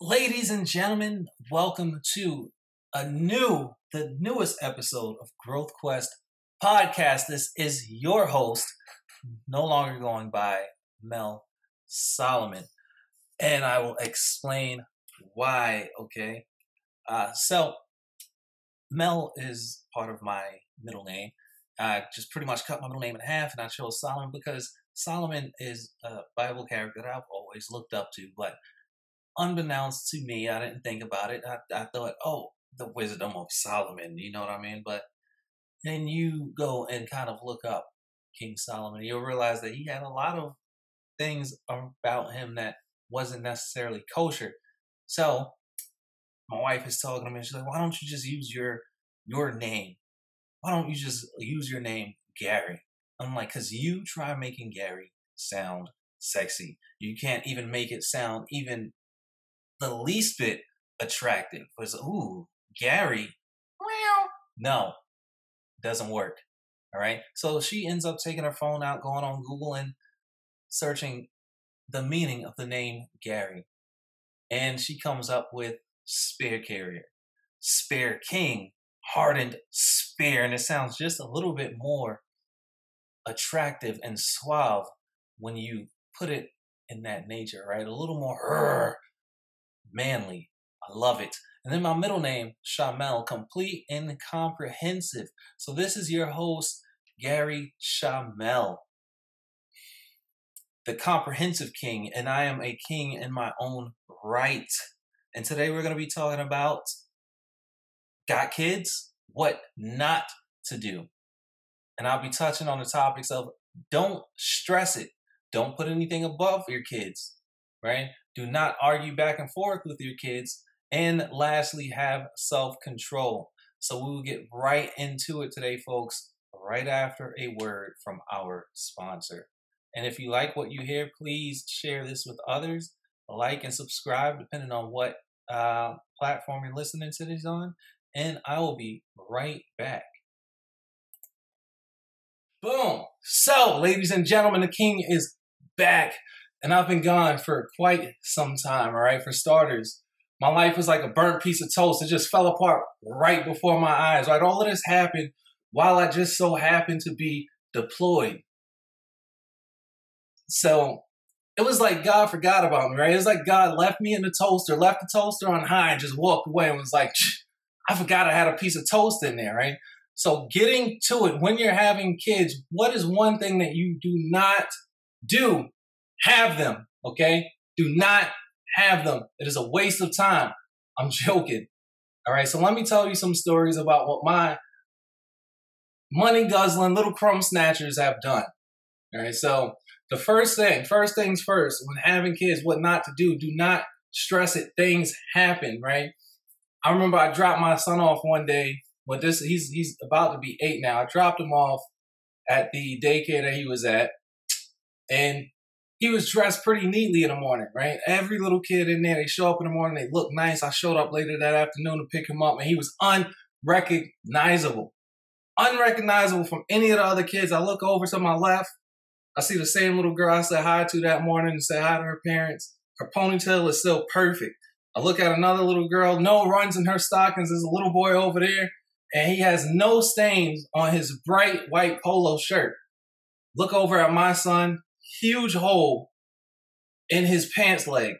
Ladies and gentlemen, welcome to a new, the newest episode of Growth Quest podcast. This is your host, no longer going by Mel Solomon, and I will explain why. Okay, uh, so Mel is part of my middle name. I just pretty much cut my middle name in half, and I chose Solomon because Solomon is a Bible character that I've always looked up to, but unbeknownst to me, I didn't think about it. I, I thought, oh, the wisdom of Solomon, you know what I mean? But then you go and kind of look up King Solomon, you'll realize that he had a lot of things about him that wasn't necessarily kosher. So my wife is talking to me, she's like, why don't you just use your your name? Why don't you just use your name, Gary? I'm like, because you try making Gary sound sexy. You can't even make it sound even the least bit attractive. Was ooh, Gary. Well, no, doesn't work. All right. So she ends up taking her phone out, going on Google and searching the meaning of the name Gary. And she comes up with spear carrier, spear king, hardened spear. And it sounds just a little bit more attractive and suave when you put it in that nature, right? A little more manly. I love it. And then my middle name, Shamel, complete and comprehensive. So this is your host, Gary Shamel, the comprehensive king, and I am a king in my own right. And today we're going to be talking about got kids, what not to do. And I'll be touching on the topics of don't stress it. Don't put anything above your kids, right? Do not argue back and forth with your kids. And lastly, have self control. So we will get right into it today, folks, right after a word from our sponsor. And if you like what you hear, please share this with others. Like and subscribe, depending on what uh, platform you're listening to this on. And I will be right back. Boom. So, ladies and gentlemen, the king is back and I've been gone for quite some time, all right? For starters, my life was like a burnt piece of toast. It just fell apart right before my eyes, right? All of this happened while I just so happened to be deployed. So it was like God forgot about me, right? It was like God left me in the toaster, left the toaster on high, and just walked away and was like, I forgot I had a piece of toast in there, right? So getting to it, when you're having kids, what is one thing that you do not do have them, okay? Do not have them. It is a waste of time. I'm joking. All right, so let me tell you some stories about what my money guzzling little crumb snatchers have done. All right, so the first thing, first things first, when having kids, what not to do, do not stress it. Things happen, right? I remember I dropped my son off one day. Well, this he's he's about to be eight now. I dropped him off at the daycare that he was at, and he was dressed pretty neatly in the morning, right? Every little kid in there, they show up in the morning, they look nice. I showed up later that afternoon to pick him up, and he was unrecognizable. Unrecognizable from any of the other kids. I look over to my left, I see the same little girl I said hi to that morning and said hi to her parents. Her ponytail is still perfect. I look at another little girl, no runs in her stockings. There's a little boy over there, and he has no stains on his bright white polo shirt. Look over at my son, huge hole in his pants leg.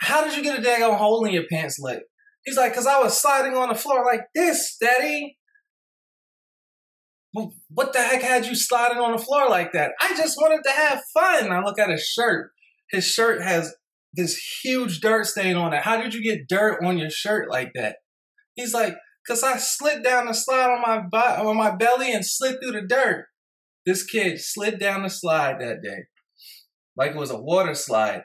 How did you get a daggone hole in your pants leg? He's like, because I was sliding on the floor like this, Daddy. what the heck had you sliding on the floor like that? I just wanted to have fun. I look at his shirt. His shirt has this huge dirt stain on it. How did you get dirt on your shirt like that? He's like, because I slid down the slide on my, on my belly and slid through the dirt. This kid slid down the slide that day like it was a water slide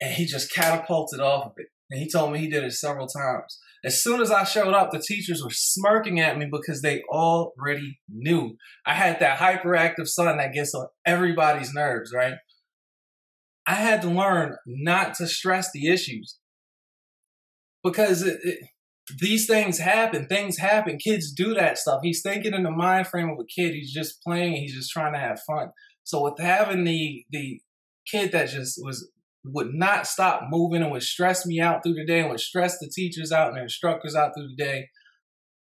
and he just catapulted off of it. And he told me he did it several times. As soon as I showed up, the teachers were smirking at me because they already knew. I had that hyperactive son that gets on everybody's nerves, right? I had to learn not to stress the issues because it, it, these things happen. Things happen. Kids do that stuff. He's thinking in the mind frame of a kid. He's just playing. He's just trying to have fun. So with having the the kid that just was would not stop moving and would stress me out through the day and would stress the teachers out and the instructors out through the day.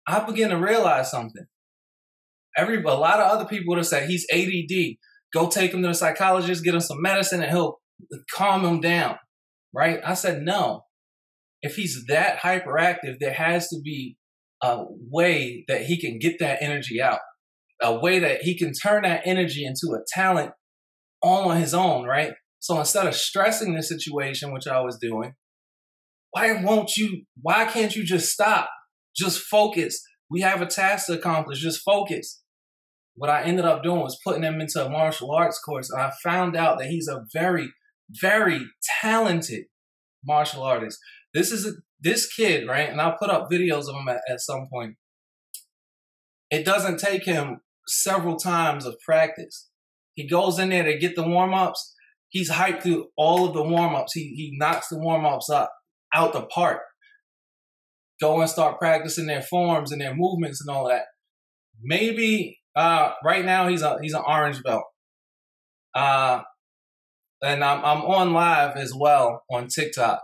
I began to realize something. Every a lot of other people would have said he's ADD. Go take him to the psychologist, get him some medicine, and he'll calm him down. Right? I said no. If he's that hyperactive, there has to be a way that he can get that energy out, a way that he can turn that energy into a talent all on his own, right? So instead of stressing the situation, which I was doing, why won't you, why can't you just stop? Just focus. We have a task to accomplish. Just focus. What I ended up doing was putting him into a martial arts course. And I found out that he's a very, very talented martial artist. This is a, this kid, right? And I'll put up videos of him at, at some point. It doesn't take him several times of practice. He goes in there to get the warm ups. He's hyped through all of the warm ups. He, he knocks the warm ups up out the park. Go and start practicing their forms and their movements and all that. Maybe uh, right now he's a he's an orange belt. Uh, and I'm I'm on live as well on TikTok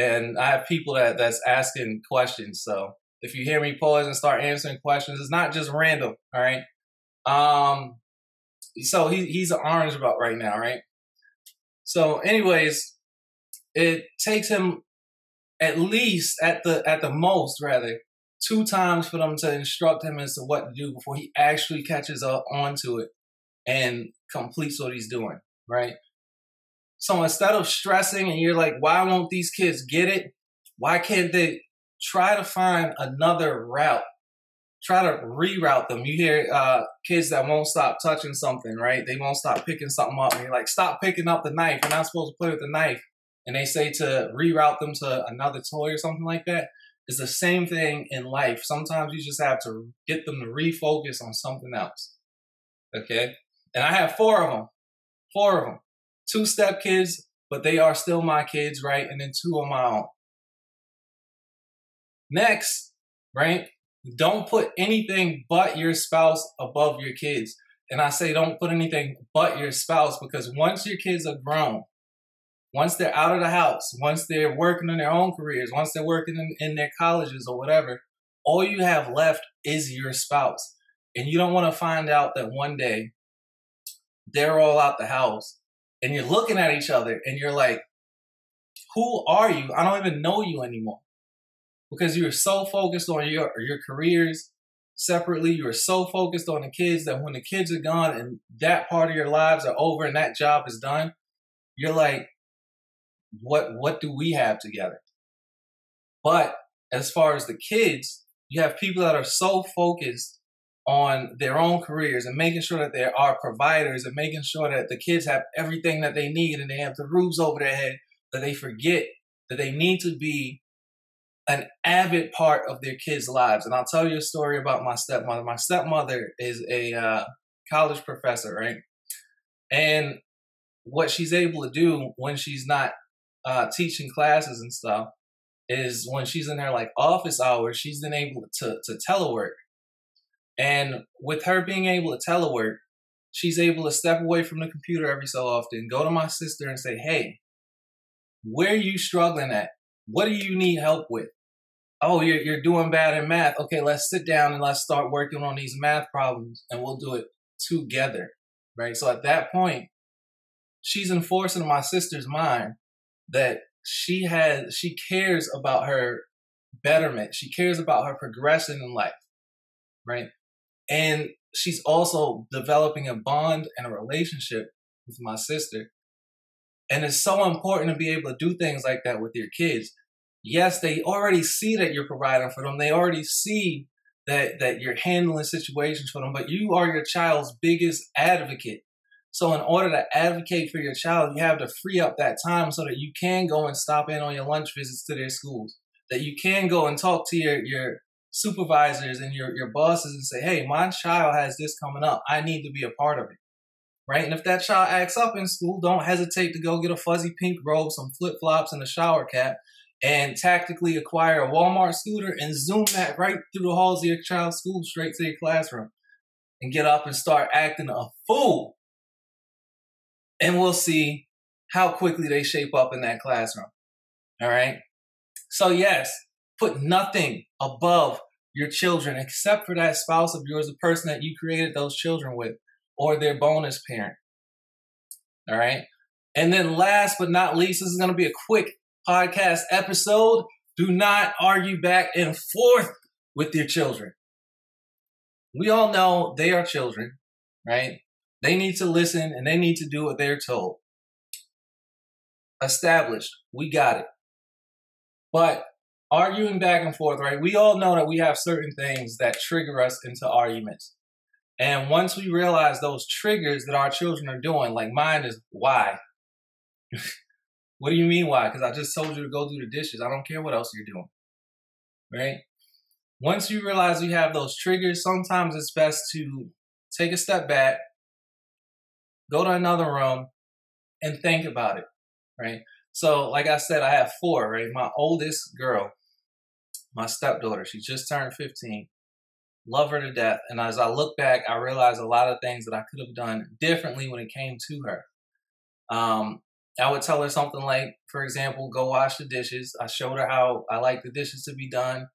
and I have people that that's asking questions. So if you hear me pause and start answering questions, it's not just random. All right. Um. So he he's an orange belt right now, right? So, anyways, it takes him at least at the at the most rather two times for them to instruct him as to what to do before he actually catches up onto it and completes what he's doing, right? So instead of stressing and you're like, why won't these kids get it? Why can't they try to find another route? Try to reroute them. You hear uh, kids that won't stop touching something, right? They won't stop picking something up. And you're like, stop picking up the knife. You're not supposed to play with the knife. And they say to reroute them to another toy or something like that. It's the same thing in life. Sometimes you just have to get them to refocus on something else. Okay? And I have four of them. Four of them two step kids, but they are still my kids, right? And then two on my own. Next, right? Don't put anything but your spouse above your kids. And I say don't put anything but your spouse because once your kids are grown, once they're out of the house, once they're working in their own careers, once they're working in, in their colleges or whatever, all you have left is your spouse. And you don't want to find out that one day they're all out the house and you're looking at each other and you're like, who are you? I don't even know you anymore. Because you're so focused on your your careers separately, you're so focused on the kids that when the kids are gone and that part of your lives are over and that job is done, you're like, what what do we have together? But as far as the kids, you have people that are so focused on their own careers and making sure that there are providers and making sure that the kids have everything that they need and they have the roofs over their head that they forget that they need to be an avid part of their kids' lives. And I'll tell you a story about my stepmother. My stepmother is a uh, college professor, right? And what she's able to do when she's not uh, teaching classes and stuff is when she's in her like office hours, she's then able to to telework. And with her being able to telework, she's able to step away from the computer every so often, go to my sister and say, Hey, where are you struggling at? What do you need help with? Oh, you're, you're doing bad in math. Okay, let's sit down and let's start working on these math problems and we'll do it together. Right. So at that point, she's enforcing my sister's mind that she has, she cares about her betterment. She cares about her progression in life. Right. And she's also developing a bond and a relationship with my sister. And it's so important to be able to do things like that with your kids. Yes, they already see that you're providing for them. They already see that that you're handling situations for them, but you are your child's biggest advocate. So in order to advocate for your child, you have to free up that time so that you can go and stop in on your lunch visits to their schools. That you can go and talk to your your supervisors and your, your bosses and say, hey, my child has this coming up. I need to be a part of it. Right? And if that child acts up in school, don't hesitate to go get a fuzzy pink robe, some flip flops, and a shower cap, and tactically acquire a Walmart scooter and zoom that right through the halls of your child's school straight to your classroom and get up and start acting a fool. And we'll see how quickly they shape up in that classroom. All right. So, yes, put nothing above your children except for that spouse of yours, the person that you created those children with, or their bonus parent. All right. And then, last but not least, this is going to be a quick podcast episode. Do not argue back and forth with your children. We all know they are children, right? They need to listen and they need to do what they're told. Established. We got it. But arguing back and forth, right? We all know that we have certain things that trigger us into arguments. And once we realize those triggers that our children are doing, like mine is why? what do you mean why? Because I just told you to go do the dishes. I don't care what else you're doing. Right? Once you realize you have those triggers, sometimes it's best to take a step back, go to another room, and think about it. Right? So, like I said, I have four, right? My oldest girl, my stepdaughter, she just turned 15. Love her to death. And as I look back, I realize a lot of things that I could have done differently when it came to her. Um, I would tell her something like, for example, go wash the dishes. I showed her how I like the dishes to be done.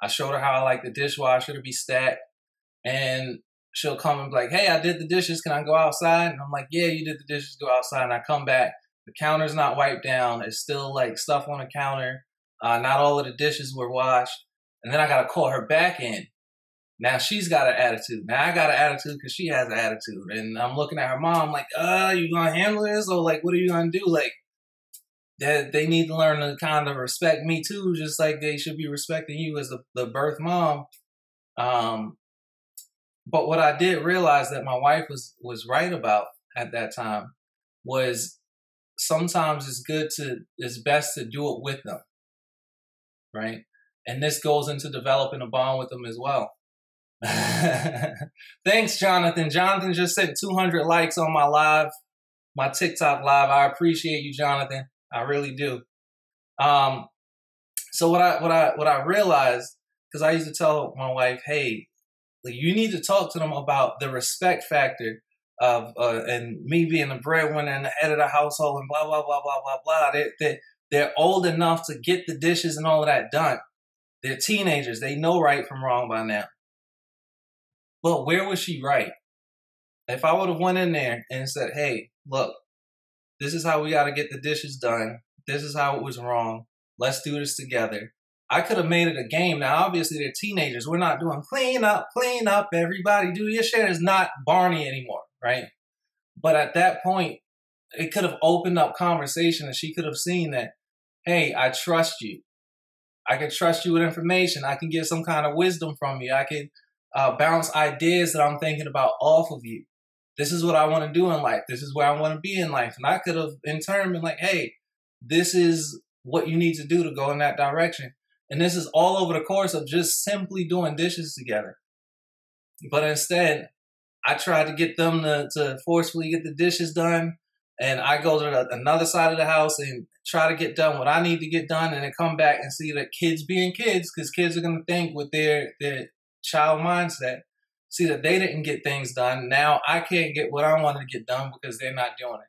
I showed her how I like the dishwasher to be stacked. And she'll come and be like, hey, I did the dishes. Can I go outside? And I'm like, yeah, you did the dishes. Go outside. And I come back. The counter's not wiped down. It's still like stuff on the counter. Uh, not all of the dishes were washed. And then I got to call her back in. Now she's got an attitude. Now I got an attitude because she has an attitude. And I'm looking at her mom like, uh, you gonna handle this? Or like, what are you gonna do? Like, that they need to learn to kind of respect me too, just like they should be respecting you as the, the birth mom. Um, but what I did realize that my wife was was right about at that time was sometimes it's good to it's best to do it with them right? And this goes into developing a bond with them as well. Thanks jonathan. Jonathan just sent 200 likes on my live my tiktok live. I appreciate you jonathan. I really do. Um so what i what i what i realized because i used to tell my wife hey you need to talk to them about the respect factor of uh, and me being the breadwinner and the head of the household and blah blah blah blah blah blah. They they they're old enough to get the dishes and all of that done. They're teenagers. They know right from wrong by now. But where was she right? If I would have went in there and said, "Hey, look, this is how we got to get the dishes done. This is how it was wrong. Let's do this together." I could have made it a game. Now, obviously, they're teenagers. We're not doing clean up, clean up, everybody do your share. It's not Barney anymore right? But at that point, it could have opened up conversation and she could have seen that, hey, I trust you. I can trust you with information. I can get some kind of wisdom from you. I can uh, bounce ideas that I'm thinking about off of you. This is what I want to do in life. This is where I want to be in life. And I could have, in turn, been like, hey, this is what you need to do to go in that direction. And this is all over the course of just simply doing dishes together. But instead, I tried to get them to, to forcefully get the dishes done. And I go to the, another side of the house and try to get done what I need to get done, and then come back and see that kids being kids, because kids are going to think with their their child mindset, see that they didn't get things done. Now I can't get what I wanted to get done because they're not doing it.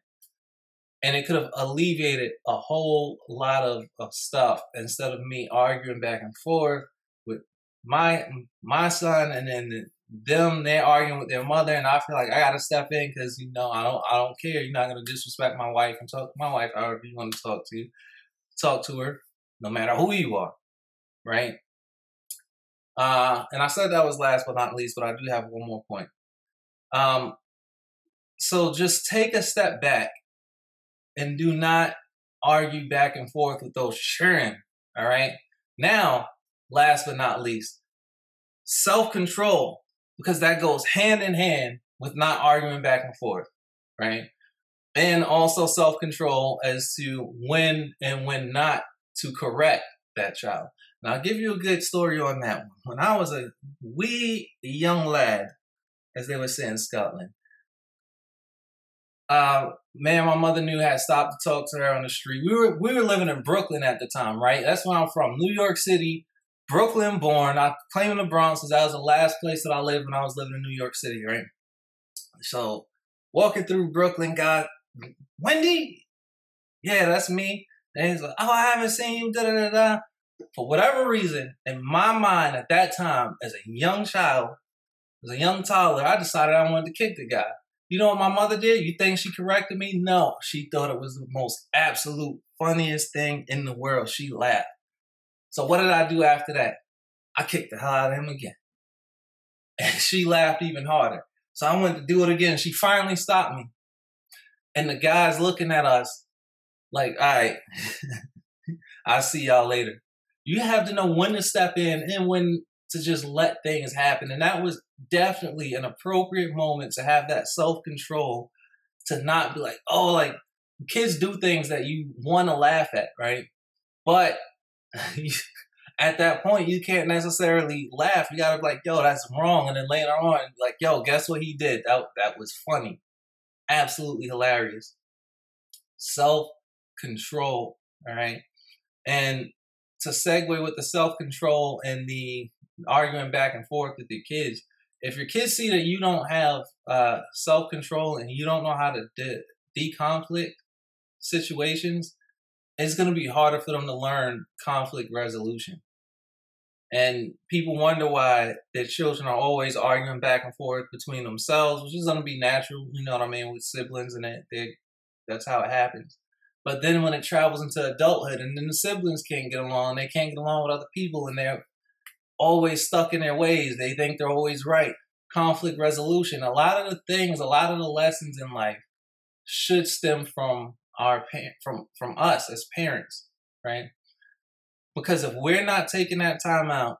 And it could have alleviated a whole lot of, of stuff instead of me arguing back and forth with my my son and then them they're arguing with their mother, and I feel like I gotta step in because you know I don't I don't care. You're not gonna disrespect my wife and talk to my wife however you want to talk to, talk to her, no matter who you are, right? Uh, and I said that was last but not least, but I do have one more point. Um, so just take a step back and do not argue back and forth with those children. All right. Now, last but not least, self control because that goes hand in hand with not arguing back and forth, right? And also self control as to when and when not to correct that child. Now, I'll give you a good story on that one. When I was a wee young lad, as they would say in Scotland, uh, man, my mother knew had stopped to talk to her on the street. We were we were living in Brooklyn at the time, right? That's where I'm from, New York City. Brooklyn born. I claim the Bronx because that was the last place that I lived when I was living in New York City, right? So walking through Brooklyn, got Wendy, yeah, that's me. And he's like, oh, I haven't seen you, da da da da. For whatever reason, in my mind at that time, as a young child, as a young toddler, I decided I wanted to kick the guy. You know what my mother did? You think she corrected me? No, she thought it was the most absolute funniest thing in the world. She laughed. So what did I do after that? I kicked the hell out of him again. And she laughed even harder. So I went to do it again. She finally stopped me. And the guy's looking at us like, all right, I'll see y'all later. You have to know when to step in and when to just let things happen. And that was definitely an appropriate moment to have that self control to not be like, oh, like kids do things that you want to laugh at, right? But at that point, you can't necessarily laugh. You gotta be like, yo, that's wrong. And then later on, like, yo, guess what he did? That, that was funny. Absolutely hilarious. Self control, all right? And to segue with the self control and the arguing back and forth with your kids, if your kids see that you don't have uh, self control and you don't know how to de- de-conflict situations, it's going to be harder for them to learn conflict resolution. And people wonder why their children are always arguing back and forth between themselves, which is going to be natural, you know what I mean, with siblings, and that that's how it happens. But then when it travels into adulthood, and then the siblings can't get along, they can't get along with other people, and they're always stuck in their ways. They think they're always right. Conflict resolution. A lot of the things, a lot of the lessons in life should stem from our from from us as parents, right? Because if we're not taking that time out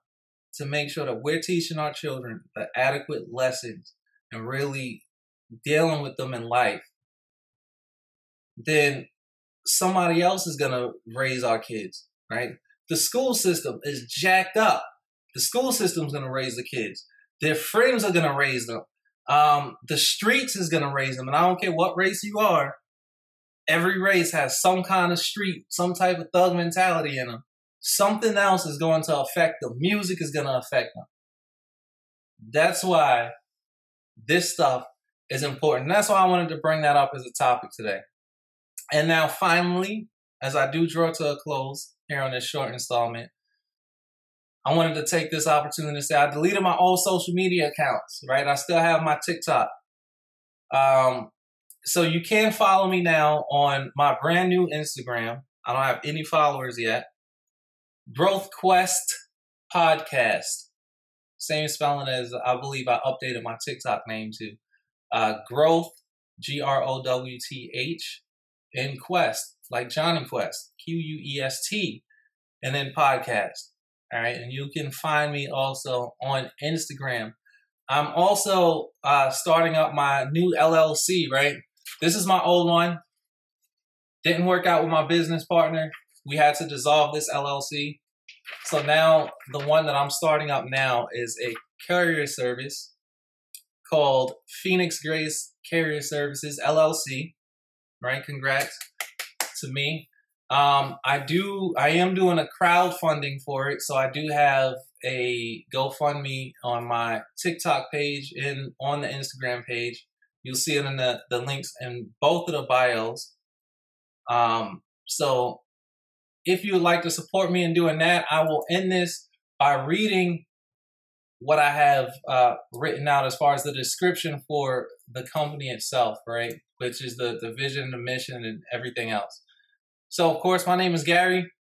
to make sure that we're teaching our children the adequate lessons and really dealing with them in life, then somebody else is gonna raise our kids, right? The school system is jacked up. The school system's gonna raise the kids. Their friends are gonna raise them. Um, the streets is gonna raise them, and I don't care what race you are. Every race has some kind of street, some type of thug mentality in them. Something else is going to affect them. Music is going to affect them. That's why this stuff is important. That's why I wanted to bring that up as a topic today. And now, finally, as I do draw to a close here on this short installment, I wanted to take this opportunity to say I deleted my old social media accounts, right? I still have my TikTok. Um, so you can follow me now on my brand new Instagram. I don't have any followers yet. Growth Quest Podcast. Same spelling as I believe I updated my TikTok name to. Uh, growth, G R O W T H, and Quest, like Jonny Quest, Q U E S T, and then podcast. All right. And you can find me also on Instagram. I'm also uh, starting up my new LLC, right? This is my old one. Didn't work out with my business partner. We had to dissolve this LLC. So now the one that I'm starting up now is a carrier service called Phoenix Grace Courier Services LLC. Right? Congrats to me. Um, I do. I am doing a crowdfunding for it, so I do have a GoFundMe on my TikTok page and on the Instagram page. You'll see it in the, the links in both of the bios. Um, so if you would like to support me in doing that, I will end this by reading what I have uh, written out as far as the description for the company itself, right? Which is the, the vision, the mission, and everything else. So, of course, my name is Gary.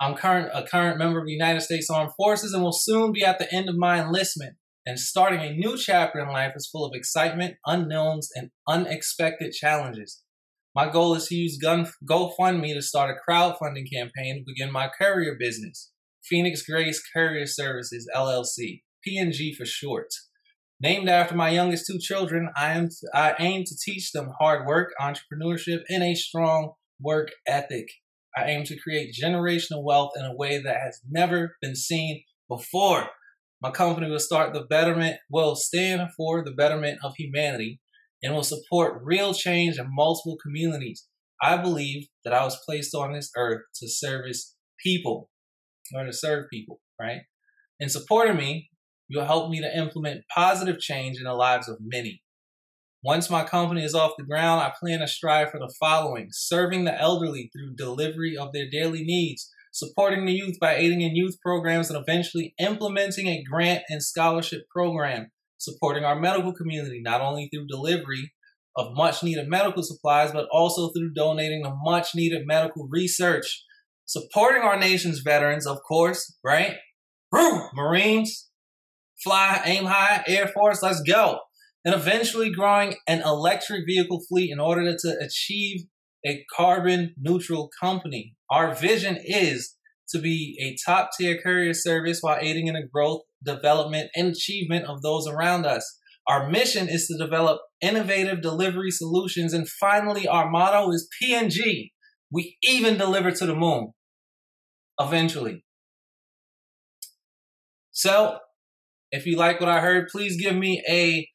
I'm current a current member of the United States Armed Forces and will soon be at the end of my enlistment and starting a new chapter in life is full of excitement, unknowns, and unexpected challenges. My goal is to use Gun- GoFundMe to start a crowdfunding campaign to begin my courier business, Phoenix Grace Courier Services LLC, PNG for short. Named after my youngest two children, I am I aim to teach them hard work, entrepreneurship, and a strong work ethic. I aim to create generational wealth in a way that has never been seen before. My company will start the betterment, will stand for the betterment of humanity and will support real change in multiple communities. I believe that I was placed on this earth to service people or to serve people, right? In supporting me, you'll help me to implement positive change in the lives of many. Once my company is off the ground, I plan to strive for the following serving the elderly through delivery of their daily needs, supporting the youth by aiding in youth programs, and eventually implementing a grant and scholarship program, supporting our medical community not only through delivery of much needed medical supplies, but also through donating to much needed medical research, supporting our nation's veterans, of course, right? Marines, fly, aim high, Air Force, let's go. And eventually growing an electric vehicle fleet in order to achieve a carbon neutral company. Our vision is to be a top tier courier service while aiding in the growth, development, and achievement of those around us. Our mission is to develop innovative delivery solutions. And finally, our motto is PNG. We even deliver to the moon eventually. So, if you like what I heard, please give me a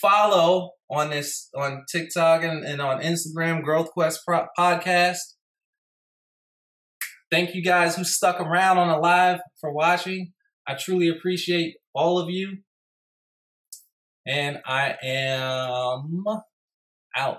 follow on this on TikTok and, and on Instagram, Growth Quest Pro- Podcast. Thank you guys who stuck around on the live for watching. I truly appreciate all of you. And I am out.